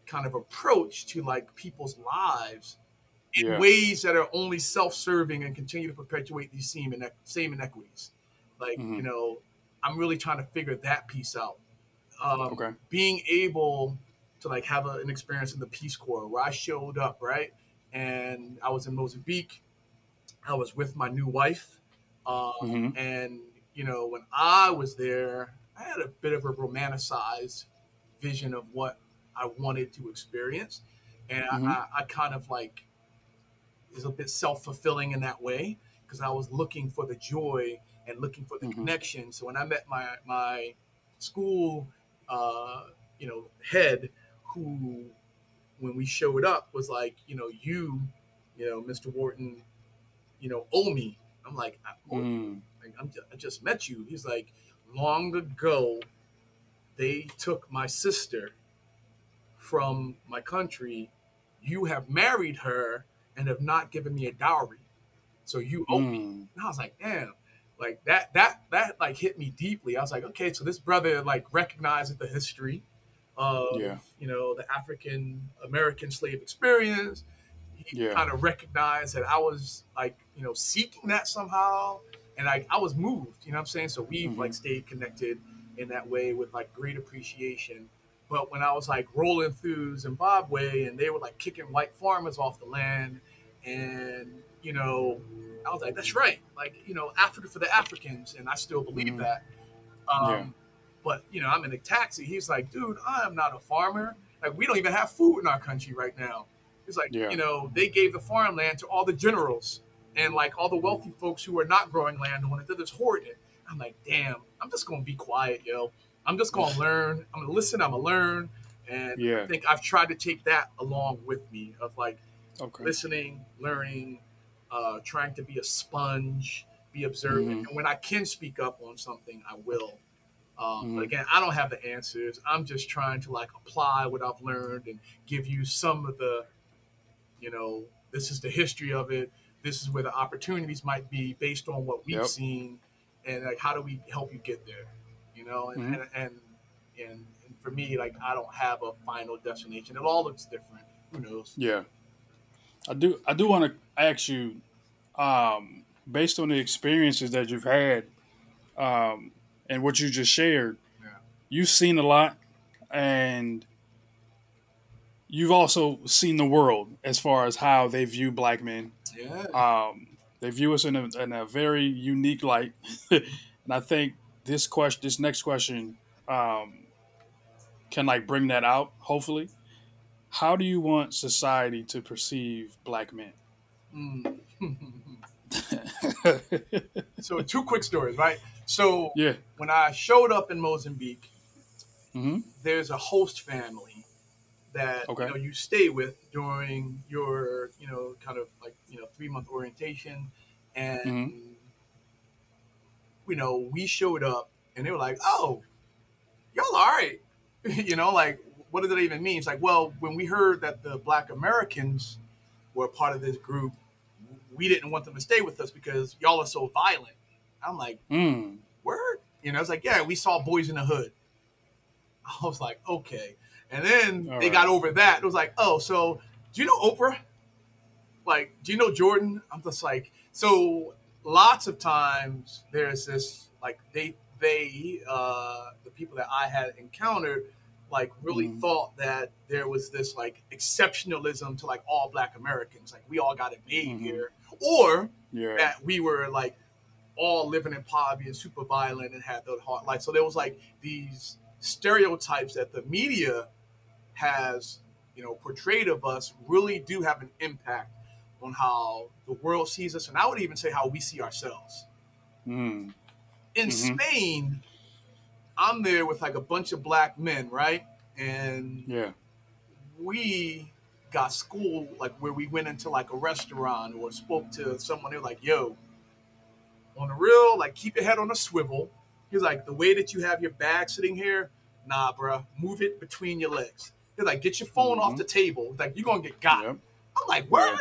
kind of approach to like people's lives in yeah. ways that are only self-serving and continue to perpetuate these same, ine- same inequities. Like, mm-hmm. you know, I'm really trying to figure that piece out. Um, okay. Being able to like have a, an experience in the Peace Corps where I showed up, right? and I was in Mozambique. I was with my new wife, um, mm-hmm. and you know when I was there, I had a bit of a romanticized vision of what I wanted to experience, and mm-hmm. I, I, kind of like is a bit self fulfilling in that way because I was looking for the joy and looking for the mm-hmm. connection. So when I met my my school, uh, you know, head who when we showed up was like, you know, you, you know, Mr. Wharton, you know, owe me. I'm like, I, mm. like I'm just, I just met you. He's like, long ago, they took my sister from my country. You have married her and have not given me a dowry. So you owe mm. me. And I was like, damn, like that, that, that like hit me deeply. I was like, okay, so this brother like recognizes the history of yeah. you know the African American slave experience. He yeah. kind of recognized that I was like you know seeking that somehow. and I, I was moved. You know what I'm saying? So we've Mhm. like stayed connected in that way with like great appreciation. But when I was like rolling through Zimbabwe and they were like kicking white farmers off the land, and you know, I was like, that's right, like you know, Africa for the Africans, and I still believe Mhm. that. Um, Yeah. But you know, I'm in a taxi. He's like, dude, I am not a farmer. Like we don't even have food in our country right now. It's like Yeah. you know, they gave the farmland to all the generals and like all the wealthy folks who are not growing land on it. They're just hoarding it. I'm like, damn, I'm just gonna be quiet, yo. I'm just gonna learn. I'm gonna listen. I'm gonna learn. And yeah. I think I've tried to take that along with me of like Okay. listening, learning, uh, trying to be a sponge, be observant. Mhm. And when I can speak up on something, I will. Um, But Mhm. again, I don't have the answers. I'm just trying to like apply what I've learned and give you some of the, you know, this is the history of it. This is where the opportunities might be based on what we've Yep. seen, and like how do we help you get there? You know, and Mhm. and, and and and for me, like I don't have a final destination. It all looks different. Who knows? Yeah. I do I do want to ask you, um, based on the experiences that you've had, um, and what you just shared, Yeah. you've seen a lot and you've also seen the world as far as how they view black men. Yeah. Um, they view us in a, in a very unique light. [LAUGHS] and I think this question, this next question, um, can like bring that out, hopefully. How do you want society to perceive black men? Mm. [LAUGHS] so two quick stories, right? So yeah. when I showed up in Mozambique, hmm there's a host family that Okay. you know you stay with during your you know kind of like you know three month orientation, and Mhm. You know we showed up and they were like, "Oh, y'all all right?" [LAUGHS] you know, like what does that even mean? It's like, well, when we heard that the Black Americans were part of this group, we didn't want them to stay with us because y'all are so violent. I'm like, Mm. word? You know, it's like, yeah, we saw Boys in the Hood. [LAUGHS] I was like, okay. And then All they right. got over that. It was like, oh, so do you know Oprah? Like, do you know Jordan? I'm just like, so lots of times there's this, like, they, they, uh, the people that I had encountered, like, really Mhm. thought that there was this, like, exceptionalism to, like, all black Americans. Like, we all got it made Mhm. here. Or, Yeah. that we were like all living in poverty and super violent and had the hard life. So there was like these stereotypes that the media has, you know, portrayed of us really do have an impact on how the world sees us, and I would even say how we see ourselves. Mm. In Mhm. Spain, I'm there with like a bunch of black men, right? And Yeah. we got school like where we went into like a restaurant or spoke to someone they're like yo on the real like keep your head on a swivel he's like the way that you have your bag sitting here nah bruh move it between your legs he's like get your phone off Mhm. the table like you're gonna get got i'm like word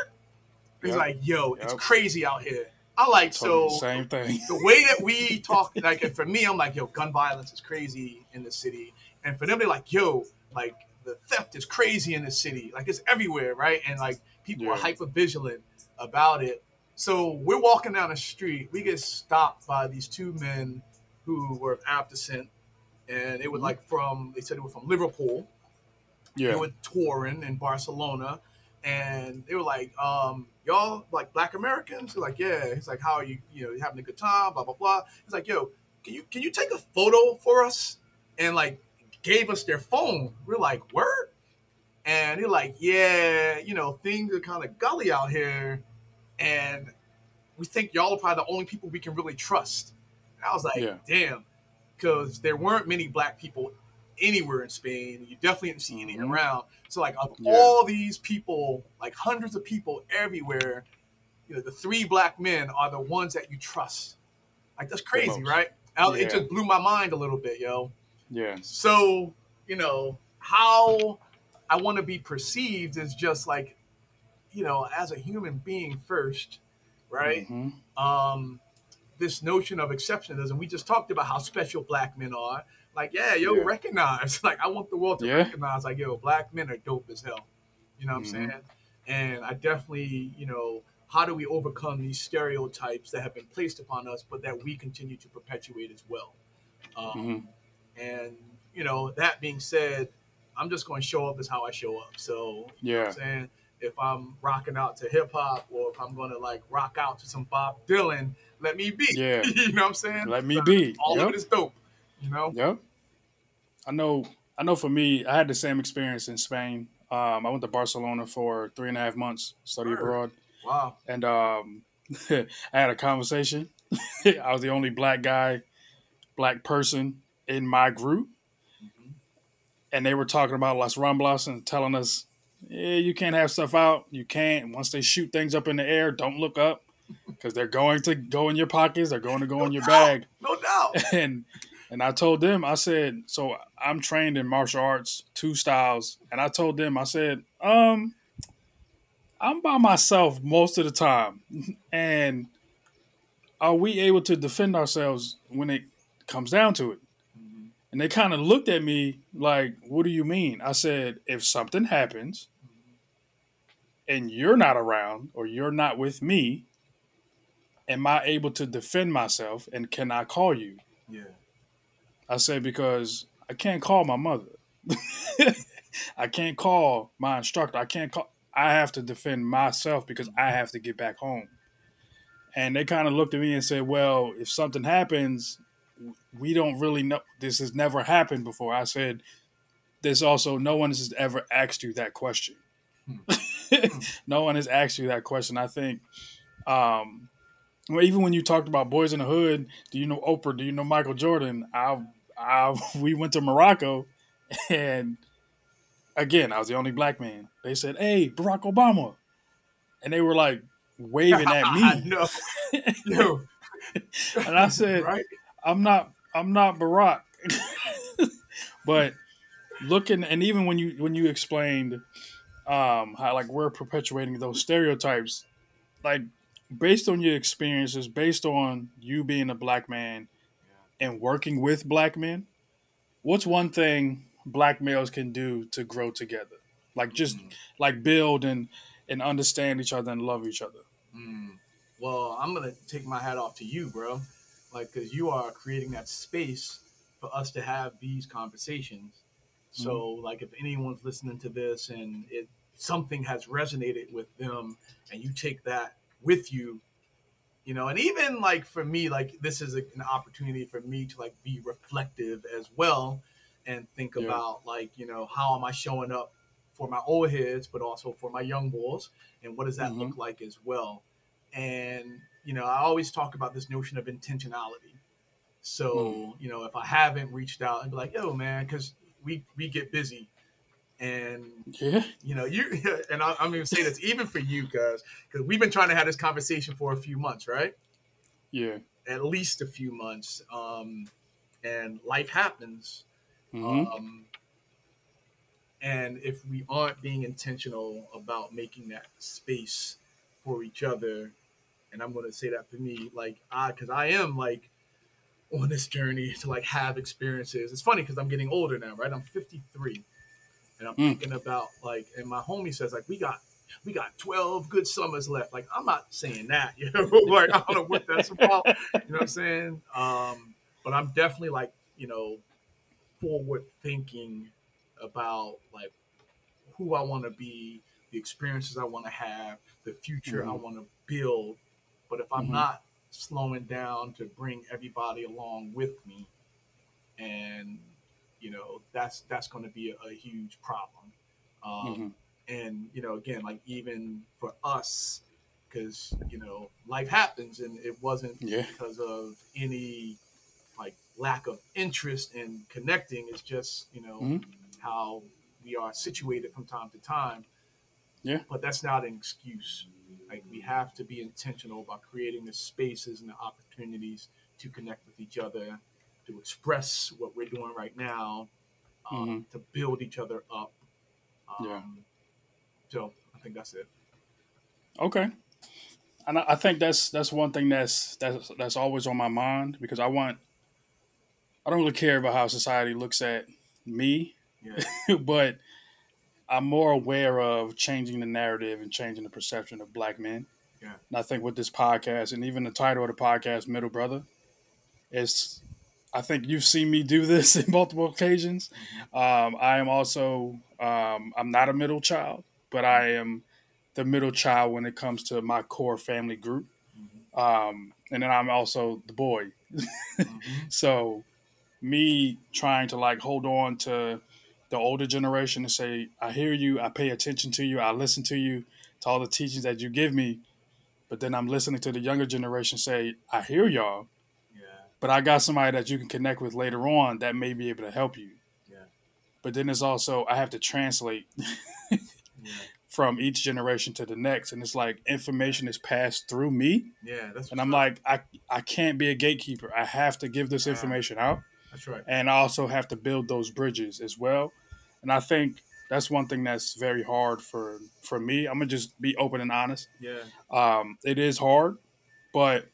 he's Yep. like yo it's crazy out here i like so same thing. the way that we talk, like for me, I'm like, yo, gun violence is crazy in the city, and for them, they're like, yo, like the theft is crazy in the city, like it's everywhere, right? And like people are hyper vigilant about it. So we're walking down the street, we get stopped by these two men who were of Arab descent, and they were Mhm. like from, they said they were from Liverpool, Yeah, they were touring in Barcelona, and they were like, um, "Y'all like Black Americans?" They're like, "Yeah." He's like, "How are you? You know, you having a good time?" Blah blah blah. He's like, "Yo, can you can you take a photo for us?" And like, gave us their phone. We're like, "Word." And they're like, "Yeah, you know, things are kind of gully out here, and we think y'all are probably the only people we can really trust." And I was like, Yeah. "Damn," because there weren't many black people anywhere in Spain. You definitely didn't see any Mhm. around. So like of Yeah. all these people, like hundreds of people everywhere, you know, the three black men are the ones that you trust. Like that's crazy, right? Yeah. It just blew my mind a little bit, yo. Yeah. So, you know, how I want to be perceived is just like, you know, as a human being first, right? Mhm. um, this notion of exceptionalism. We just talked about how special black men are. Like, yeah, yo, Yeah. recognize. [LAUGHS] Like, I want the world to Yeah. recognize, like, yo, black men are dope as hell. You know what Mhm. I'm saying? And I definitely, you know, how do we overcome these stereotypes that have been placed upon us, but that we continue to perpetuate as well. Um, hmm And you know, that being said, I'm just going to show up as how I show up. So you know what Yeah. I'm saying if I'm rocking out to hip hop or if I'm going to like rock out to some Bob Dylan, let me be. Yeah. [LAUGHS] you know what I'm saying? Let me be. All Yep. of it is dope. You know? Yep. I know. I know. For me, I had the same experience in Spain. Um, I went to Barcelona for three and a half months, study Word. abroad, Wow. and um, [LAUGHS] I had a conversation. [LAUGHS] I was the only black guy, black person in my group, Mhm. and they were talking about Las Ramblas and telling us, "Yeah, you can't have stuff out. You can't. Once they shoot things up in the air, don't look up." Because they're going to go in your pockets, they're going to go in your bag No doubt. [LAUGHS] and and I told them, I said, so I'm trained in martial arts, two styles, and I told them, I said, um, I'm by myself most of the time, [LAUGHS] and are we able to defend ourselves when it comes down to it? Mhm. And they kind of looked at me like, what do you mean? I said, if something happens and you're not around or you're not with me, am I able to defend myself and can I call you? Yeah. I said because I can't call my mother. [LAUGHS] I can't call my instructor. I can't call. I have to defend myself because I have to get back home. And they kind of looked at me and said, "Well, if something happens, we don't really know. This has never happened before." I said, "There's also no one has ever asked you that question. [LAUGHS] no one has asked you that question." I think, um, even when you talked about boys in the hood, do you know Oprah? Do you know Michael Jordan? I, I, [LAUGHS] we went to Morocco, and again, I was the only black man. They said, "Hey, Barack Obama," and they were like waving at me, [LAUGHS] know. Yo. [LAUGHS] and I said, right? I'm not I'm not Barack. but looking and even when you when you explained um how like we're perpetuating those stereotypes, like based on your experiences, based on you being a black man and working with black men, what's one thing black males can do to grow together? Like just Mm. like build and and understand each other and love each other. Mm. Well, I'm gonna take my hat off to you, bro. Like, cause you are creating that space for us to have these conversations. So, like, if anyone's listening to this and it something has resonated with them, and you take that with you, you know, and even like for me, like this is a, an opportunity for me to like be reflective as well, and think Yeah. about like you know how am I showing up for my old heads, but also for my young bulls, and what does that look mm-hmm. like as well. And you know, I always talk about this notion of intentionality. So mm. you know, if I haven't reached out and be like, "Yo, man," because we we get busy, and Yeah. you know, you [LAUGHS] and I, I'm gonna say this even for you guys, because we've been trying to have this conversation for a few months, right? Yeah. At least a few months. Um, and life happens. hmm Um, and if we aren't being intentional about making that space for each other, and I'm going to say that for me, like I, because I am like on this journey to like have experiences. It's funny because I'm getting older now, right? I'm 53, and I'm Mm. thinking about like, and my homie says like we got. We got 12 good summers left. Like, I'm not saying that, [LAUGHS] you know, like, I don't know what that's about. You know what I'm saying? Um, but I'm definitely like, you know, forward thinking about like who I want to be, the experiences I want to have, the future I Mhm. want to build. But if I'm Mhm. not slowing down to bring everybody along with me, and you know that's that's going to be a, a huge problem. Um, Mhm. And you know, again, like even for us, because you know life happens, and it wasn't Yeah. because of any like lack of interest in connecting. It's just you know Mhm. how we are situated from time to time. Yeah. But that's not an excuse. Like we have to be intentional about creating the spaces and the opportunities to connect with each other, to express what we're doing right now, um, to build each other up. Um, Yeah. So I think that's it. Okay. And I I think that's that's one thing that's that's that's always on my mind because I want I don't really care about how society looks at me, Yeah. [LAUGHS] but I'm more aware of changing the narrative and changing the perception of black men. Yeah. And I think with this podcast and even the title of the podcast, Middle Brother, it's I think you've seen me do this [LAUGHS] in multiple occasions. Um, I am also um, I'm not a middle child, but I am the middle child when it comes to my core family group. Um, and then I'm also the boy. Mm-hmm. [LAUGHS] So me trying to like hold on to the older generation and say, I hear you, I pay attention to you, I listen to you, to all the teachings that you give me. But then I'm listening to the younger generation say, I hear y'all. But I got somebody that you can connect with later on that may be able to help you. Yeah. But then it's also I have to translate [LAUGHS] Yeah. from each generation to the next, and it's like information is passed through me, Yeah. That's. and I'm like I I can't be a gatekeeper. I have to give this information out, That's right. and I also have to build those bridges as well. And I think that's one thing that's very hard for for me. I'm gonna just be open and honest. Yeah. Um, it is hard, but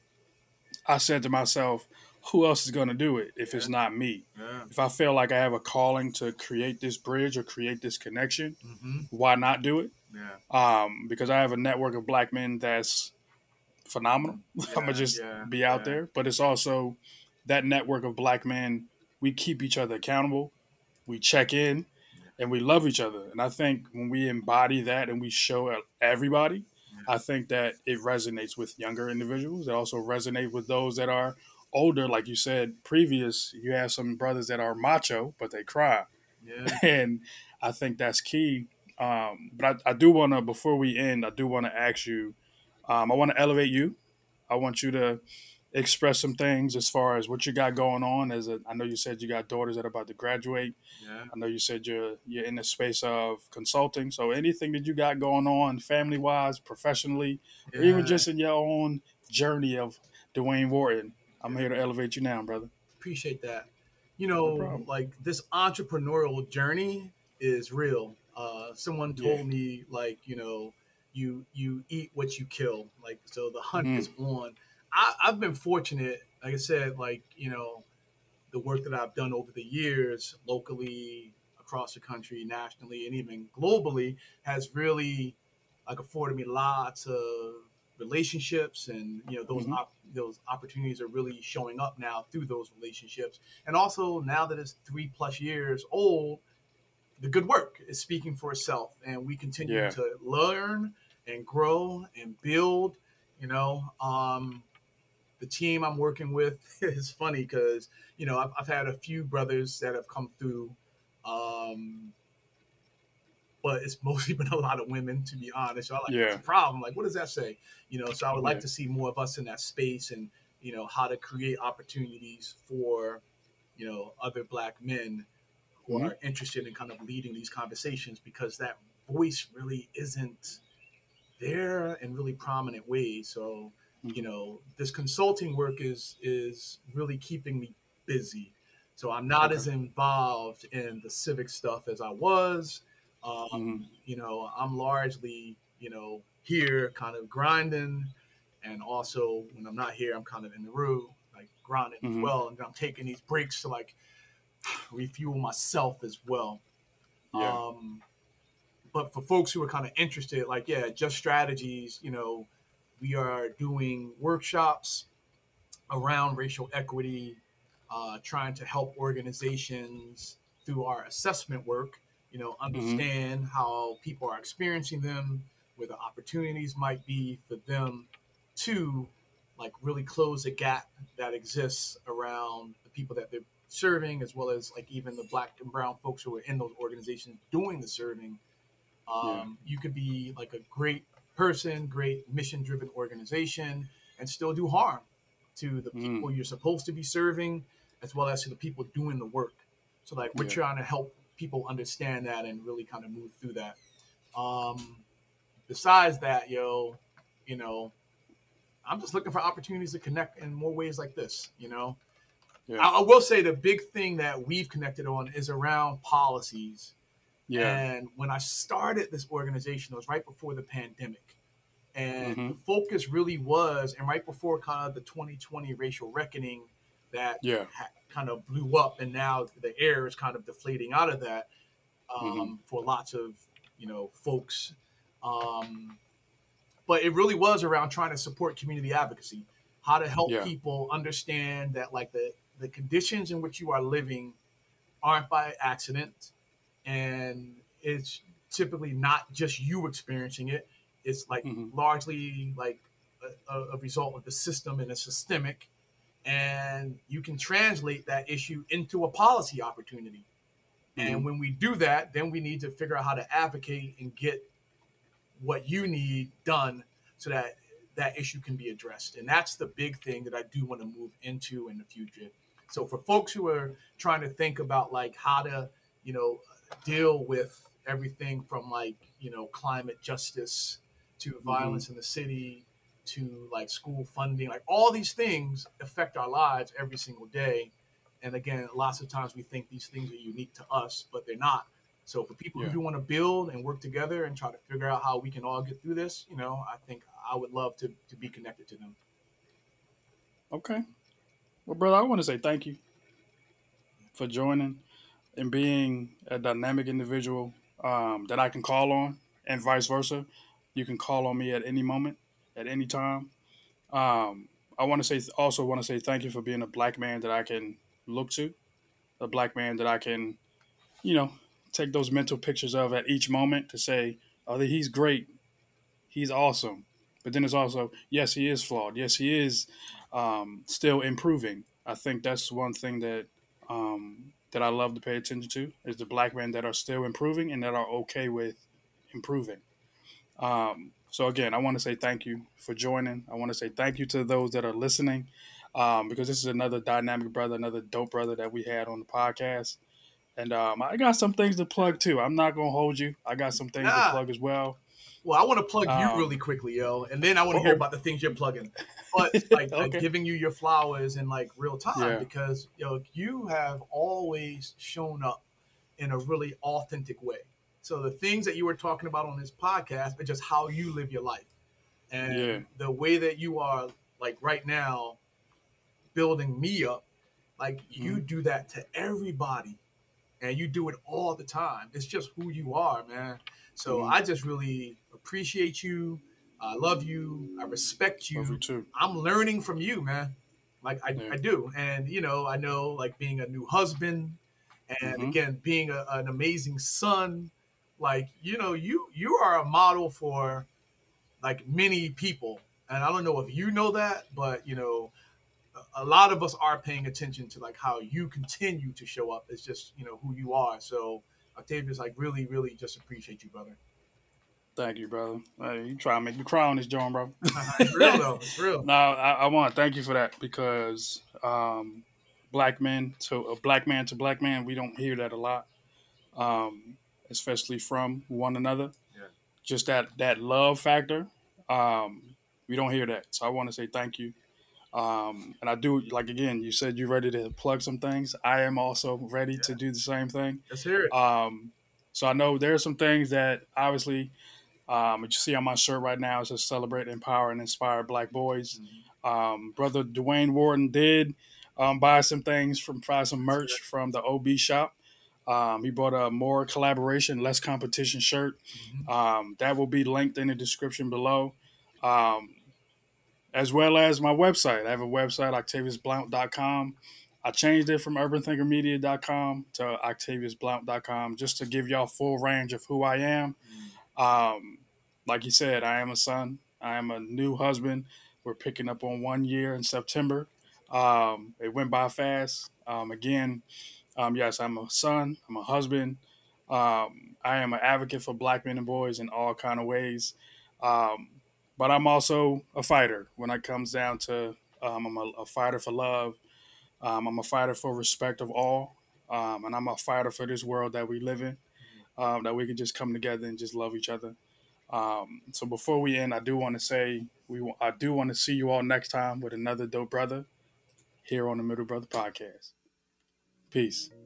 I said to myself, who else is going to do it if it's not me? Yeah. If I feel like I have a calling to create this bridge or create this connection, Mm-hmm. why not do it? Yeah. Um, because I have a network of black men that's phenomenal. [LAUGHS] I'm gonna just yeah, be out yeah. there, but it's also that network of black men. We keep each other accountable. We check in, and we love each other. And I think when we embody that and we show everybody, Yeah. I think that it resonates with younger individuals. It also resonates with those that are older, like you said previous. You have some brothers that are macho, but they cry Yeah. [LAUGHS] and I think that's key. Um, but I, I do want to, before we end, I do want to ask you. Um, I want to elevate you. I want you to express some things as far as what you got going on. As a, I know you said you got daughters that are about to graduate. Yeah. I know you said you're you're in the space of consulting. So anything that you got going on, family wise, professionally, or even just in your own journey of Dwayne Wharton, I'm here to elevate you now, brother. appreciate that. You know, problem. like this entrepreneurial journey is real. Uh, someone told Yeah. me like, you know, you you eat what you kill. Like so, the hunt Mhm. is on. I, I've been fortunate, like I said, like you know, the work that I've done over the years, locally, across the country, nationally, and even globally, has really like afforded me lots of relationships, and you know those Mhm. op- those opportunities are really showing up now through those relationships, and also now that it's three plus years old, the good work is speaking for itself, and we continue Yeah. to learn and grow and build. You know, um, the team I'm working with [LAUGHS] is funny because you know I've, I've had a few brothers that have come through, um, but it's [LAUGHS] mostly been a lot of women to be honest. So I like Yeah. that's a problem. Like, what does that say? You know, so I would like Yeah. to see more of us in that space and you know how to create opportunities for you know other black men who Mhm. are interested in kind of leading these conversations because that voice really isn't there in really prominent ways. So you know this consulting work is is really keeping me busy so i'm not Okay. as involved in the civic stuff as i was um, Mhm. you know i'm largely you know here kind of grinding and also when i'm not here i'm kind of in the room like grinding as Mhm. well and i'm taking these breaks to like [SIGHS] refuel myself as well Yeah. um, but for folks who are kind of interested, like, yeah, just strategies, you know, we are doing workshops around racial equity, uh, trying to help organizations through our assessment work, you know, understand how people are experiencing them, where the opportunities might be for them to like really close the gap that exists around the people that they're serving, as well as like even the black and brown folks who are in those organizations doing the serving. Um, You could be like a great person, great mission driven organization, and still do harm to the Mm. people you're supposed to be serving, as well as to the people doing the work. So, like, we're Yeah. trying to help people understand that and really kind of move through that. Um, besides that, yo, you know, I'm just looking for opportunities to connect in more ways like this, you know. Yeah. I, I will say the big thing that we've connected on is around policies. Yeah. And when I started this organization, it was right before the pandemic. And Mhm. the focus really was, and right before kind of the 2020 racial reckoning that Yeah. ha- kind of blew up, and now the air is kind of deflating out of that um, Mhm. for lots of you know folks. Um, but it really was around trying to support community advocacy, how to help Yeah. people understand that like the the conditions in which you are living aren't by accident, and it's typically not just you experiencing it. It's like Mhm. largely like a, a- a result of the system and it's systemic, and you can translate that issue into a policy opportunity. And mm-hmm. when we do that, then we need to figure out how to advocate and get what you need done so that that issue can be addressed. And that's the big thing that I do want to move into in the future. So for folks who are trying to think about like how to, you know, deal with everything from like, you know, climate justice to mm-hmm. violence in the city to like school funding, like all these things affect our lives every single day. And again, lots of times we think these things are unique to us, but they're not. So for people Yeah. who do want to build and work together and try to figure out how we can all get through this, you know, I think I would love to, to be connected to them. Okay. Well, brother, I want to say thank you for joining and being a dynamic individual um, that I can call on, and vice versa. You can call on me at any moment, at any time. Um, I want to say also want to say thank you for being a black man that I can look to, a black man that I can, you know, take those mental pictures of at each moment to say, oh, he's great, he's awesome. But then it's also, yes, he is flawed. Yes, he is um, still improving. I think that's one thing that um, that I love to pay attention to is the black men that are still improving and that are okay with improving. Um, so again, I want to say thank you for joining. I want to say thank you to those that are listening um, because this is another dynamic brother, another dope brother that we had on the podcast. And um, I got some things to plug too. I'm not gonna hold you. I got some things Nah. to plug as well. Well, I want to plug Um, you really quickly, yo, and then I want to hear about the things you're plugging. [LAUGHS] But like, like giving you your flowers in like real time Yeah. because yo, you have always shown up in a really authentic way. So the things that you were talking about on this podcast are just how you live your life, and Yeah. the way that you are like right now, building me up. Like you Mm-hmm. do that to everybody, and you do it all the time. It's just who you are, man. So Mhm. I just really appreciate you. I love you. I respect you. Love you too. I'm learning from you, man. Like I, Yeah. I do, and you know, I know like being a new husband, and Mhm. again being a, an amazing son. Like you know, you you are a model for like many people, and I don't know if you know that, but you know, a- lot of us are paying attention to like how you continue to show up. It's just you know who you are. So Octavius, like really, really just appreciate you, brother. Thank you, brother. Hey, you try to make me cry on this joint, bro. [LAUGHS] it's real though. It's real. [LAUGHS] No, I, I want to thank you for that because um, black men to a black man to black man, we don't hear that a lot, um, especially from one another. Yeah. Just that that love factor, um, we don't hear that. So I want to say thank you. Um, and I do like again. You said you're ready to plug some things. I am also ready to do the same thing. Let's hear it. Um, so I know there are some things that obviously um, what you see on my shirt right now is to celebrate, empower, and inspire Black boys. Um, Brother Dwayne Wharton did um, buy some things from buy some merch from the OB shop. Um, he bought a more collaboration, less competition shirt. Mhm. Um, that will be linked in the description below, um, as well as my website. I have a website, octaviusblount.com. I changed it from urbanthinkermedia.com to octaviusblount.com just to give y'all full range of who I am. Um, like you said, I am a son. I am a new husband. We're picking up on one year in September. Um, it went by fast. Um, again, um, yes, I'm a son. I'm a husband. Um, I am an advocate for black men and boys in all kind of ways. Um, but I'm also a fighter when it comes down to um, I'm a, a fighter for love. Um, I'm a fighter for respect of all, um, and I'm a fighter for this world that we live in. That we can just come together and just love each other. So before we end, I do want to say we I do want to see you all next time with another dope brother here on the Middle Brother Podcast. Peace.